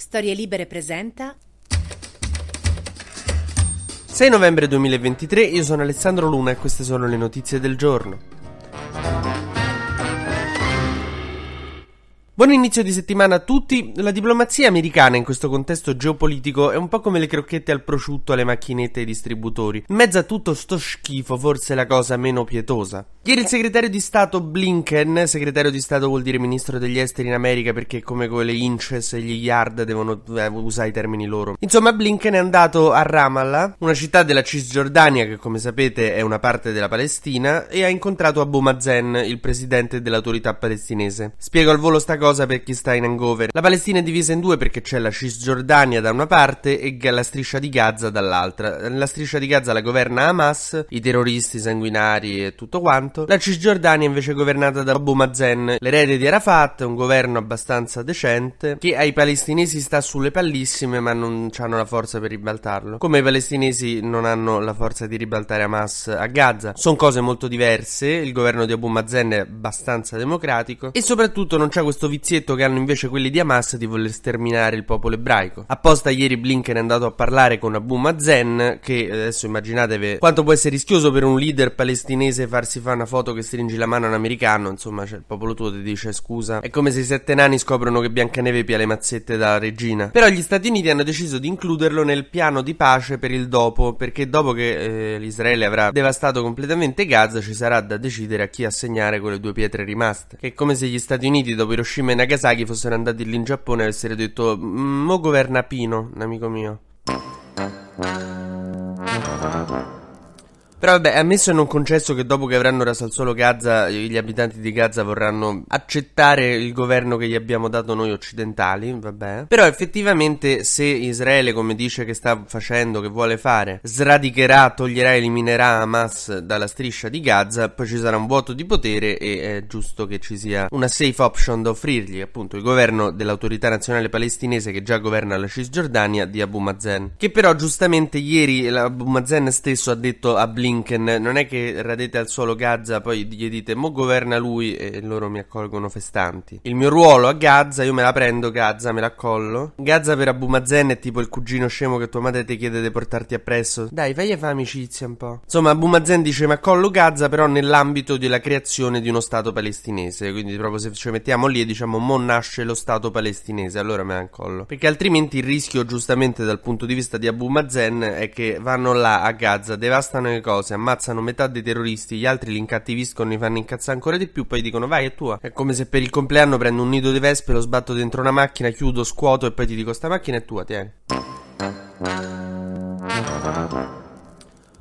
Storie Libere presenta 6 novembre 2023, io sono Alessandro Luna e queste sono le notizie del giorno. Buon inizio di settimana a tutti. La diplomazia americana in questo contesto geopolitico è un po' come le crocchette al prosciutto alle macchinette ai distributori. In mezzo a tutto sto schifo, forse la cosa meno pietosa. Ieri il segretario di Stato Blinken, segretario di Stato vuol dire ministro degli esteri in America perché come con le inches e gli yard devono eh, usare i termini loro. Insomma, Blinken è andato a Ramallah, una città della Cisgiordania che come sapete è una parte della Palestina, e ha incontrato Abu Mazen, il presidente dell'autorità palestinese. Spiego al volo sta cosa cosa per chi sta in hangover. La Palestina è divisa in due perché c'è la Cisgiordania da una parte e la striscia di Gaza dall'altra. La striscia di Gaza la governa Hamas, i terroristi sanguinari e tutto quanto. La Cisgiordania invece è governata da Abu Mazen, l'erede di Arafat, un governo abbastanza decente che ai palestinesi sta sulle pallissime ma non hanno la forza per ribaltarlo. Come i palestinesi non hanno la forza di ribaltare Hamas a Gaza. Sono cose molto diverse, il governo di Abu Mazen è abbastanza democratico e soprattutto non c'è questo vizietto che hanno invece quelli di Hamas di voler sterminare il popolo ebraico. Apposta ieri Blinken è andato a parlare con Abu Mazen, che eh, adesso immaginatevi quanto può essere rischioso per un leader palestinese farsi fare una foto che stringi la mano a un americano, insomma, cioè, il popolo tuo ti dice scusa. È come se i sette nani scoprono che Biancaneve pia le mazzette da regina. Però gli Stati Uniti hanno deciso di includerlo nel piano di pace per il dopo, perché dopo che eh, l'Israele avrà devastato completamente Gaza ci sarà da decidere a chi assegnare quelle due pietre rimaste. Che è come se gli Stati Uniti dopo Hiroshima Hiroshima e Nagasaki fossero andati lì in Giappone e avessero detto mo governa Pino, un amico mio. Però vabbè, ammesso e non concesso che dopo che avranno raso al suolo Gaza, gli abitanti di Gaza vorranno accettare il governo che gli abbiamo dato noi occidentali, vabbè. Però effettivamente se Israele, come dice che sta facendo, che vuole fare, sradicherà, toglierà, eliminerà Hamas dalla striscia di Gaza, poi ci sarà un vuoto di potere e è giusto che ci sia una safe option da offrirgli, appunto il governo dell'autorità nazionale palestinese che già governa la Cisgiordania di Abu Mazen. Che però giustamente ieri Abu Mazen stesso ha detto a Blinken Blinken non è che radete al suolo Gaza, poi gli dite mo governa lui e loro mi accolgono festanti. Il mio ruolo a Gaza, io me la prendo Gaza, me la accollo. Gaza per Abu Mazen è tipo il cugino scemo che tua madre ti chiede di portarti appresso. Dai, fai fa amicizia un po'. Insomma, Abu Mazen dice ma accollo Gaza però nell'ambito della creazione di uno Stato palestinese, quindi proprio se ci mettiamo lì e diciamo mo nasce lo Stato palestinese, allora me la accollo. Perché altrimenti il rischio giustamente dal punto di vista di Abu Mazen è che vanno là a Gaza, devastano le cose cose, ammazzano metà dei terroristi, gli altri li incattiviscono, li fanno incazzare ancora di più, poi dicono vai è tua. È come se per il compleanno prendo un nido di vespe, lo sbatto dentro una macchina, chiudo, scuoto e poi ti dico sta macchina è tua, tieni.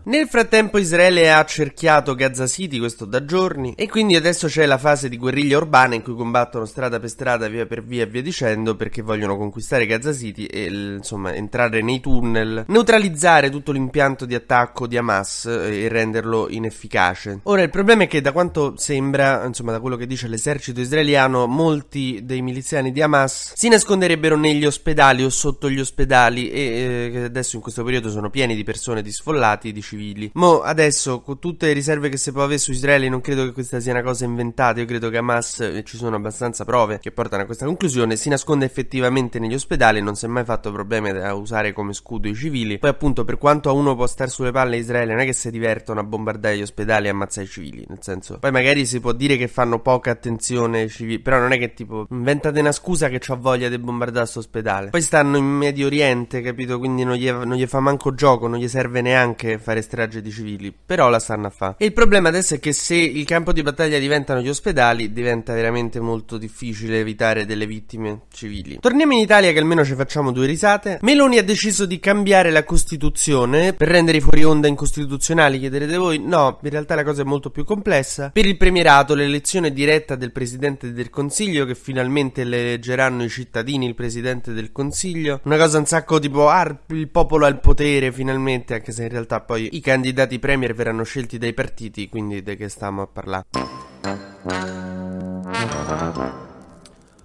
Nel frattempo Israele ha cerchiato Gaza City, questo da giorni, e quindi adesso c'è la fase di guerriglia urbana in cui combattono strada per strada, via per via e via dicendo, perché vogliono conquistare Gaza City e insomma entrare nei tunnel, neutralizzare tutto l'impianto di attacco di Hamas eh, e renderlo inefficace. Ora il problema è che da quanto sembra, insomma da quello che dice l'esercito israeliano, molti dei miliziani di Hamas si nasconderebbero negli ospedali o sotto gli ospedali e eh, adesso in questo periodo sono pieni di persone di sfollati, di civili civili. Mo adesso, con tutte le riserve che si può avere su Israele, non credo che questa sia una cosa inventata. Io credo che Hamas, e ci sono abbastanza prove che portano a questa conclusione, si nasconde effettivamente negli ospedali. Non si è mai fatto problemi a usare come scudo i civili. Poi, appunto, per quanto a uno può stare sulle palle Israele, non è che si divertono a bombardare gli ospedali e ammazzare i civili. Nel senso, poi magari si può dire che fanno poca attenzione ai civili, però non è che tipo inventate una scusa che ho voglia di bombardare questo ospedale. Poi stanno in Medio Oriente, capito? Quindi non gli, non gli fa manco gioco, non gli serve neanche fare strage di civili, però la sanno a fa. E il problema adesso è che se il campo di battaglia diventano gli ospedali, diventa veramente molto difficile evitare delle vittime civili. Torniamo in Italia che almeno ci facciamo due risate. Meloni ha deciso di cambiare la Costituzione per rendere i fuori onda incostituzionali, chiederete voi? No, in realtà la cosa è molto più complessa. Per il premierato, l'elezione diretta del Presidente del Consiglio, che finalmente eleggeranno i cittadini il Presidente del Consiglio. Una cosa un sacco tipo, ah, il popolo ha il potere finalmente, anche se in realtà poi i candidati premier verranno scelti dai partiti, quindi di che stiamo a parlare?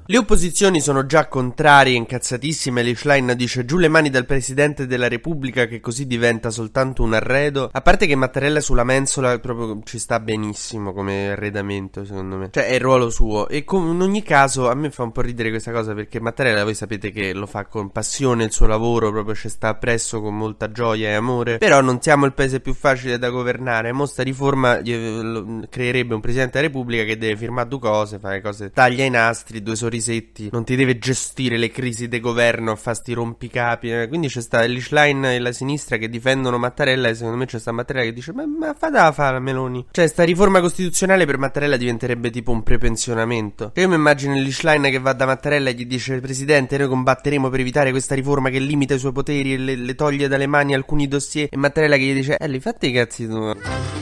Le opposizioni sono già contrarie e incazzatissime. Lichline dice giù le mani dal presidente della Repubblica che così diventa soltanto un arredo. A parte che Mattarella sulla mensola proprio ci sta benissimo come arredamento, secondo me. Cioè, è il ruolo suo. E com- in ogni caso, a me fa un po' ridere questa cosa perché Mattarella, voi sapete che lo fa con passione il suo lavoro, proprio ci sta appresso con molta gioia e amore. Però non siamo il paese più facile da governare. Mo sta riforma creerebbe un presidente della Repubblica che deve firmare due cose, fare cose, taglia i nastri, due sorrisetti, non ti deve gestire le crisi di governo, fa sti rompicapi. Eh. Quindi c'è sta Lichline e la sinistra che difendono Mattarella e secondo me c'è sta Mattarella che dice ma, ma fada fa la Meloni. Cioè sta riforma costituzionale per Mattarella diventerebbe tipo un prepensionamento. Cioè, io mi immagino Lichline che va da Mattarella e gli dice Presidente noi combatteremo per evitare questa riforma che limita i suoi poteri e le, le toglie dalle mani alcuni dossier e Mattarella che gli dice eh li fatti i cazzi tu.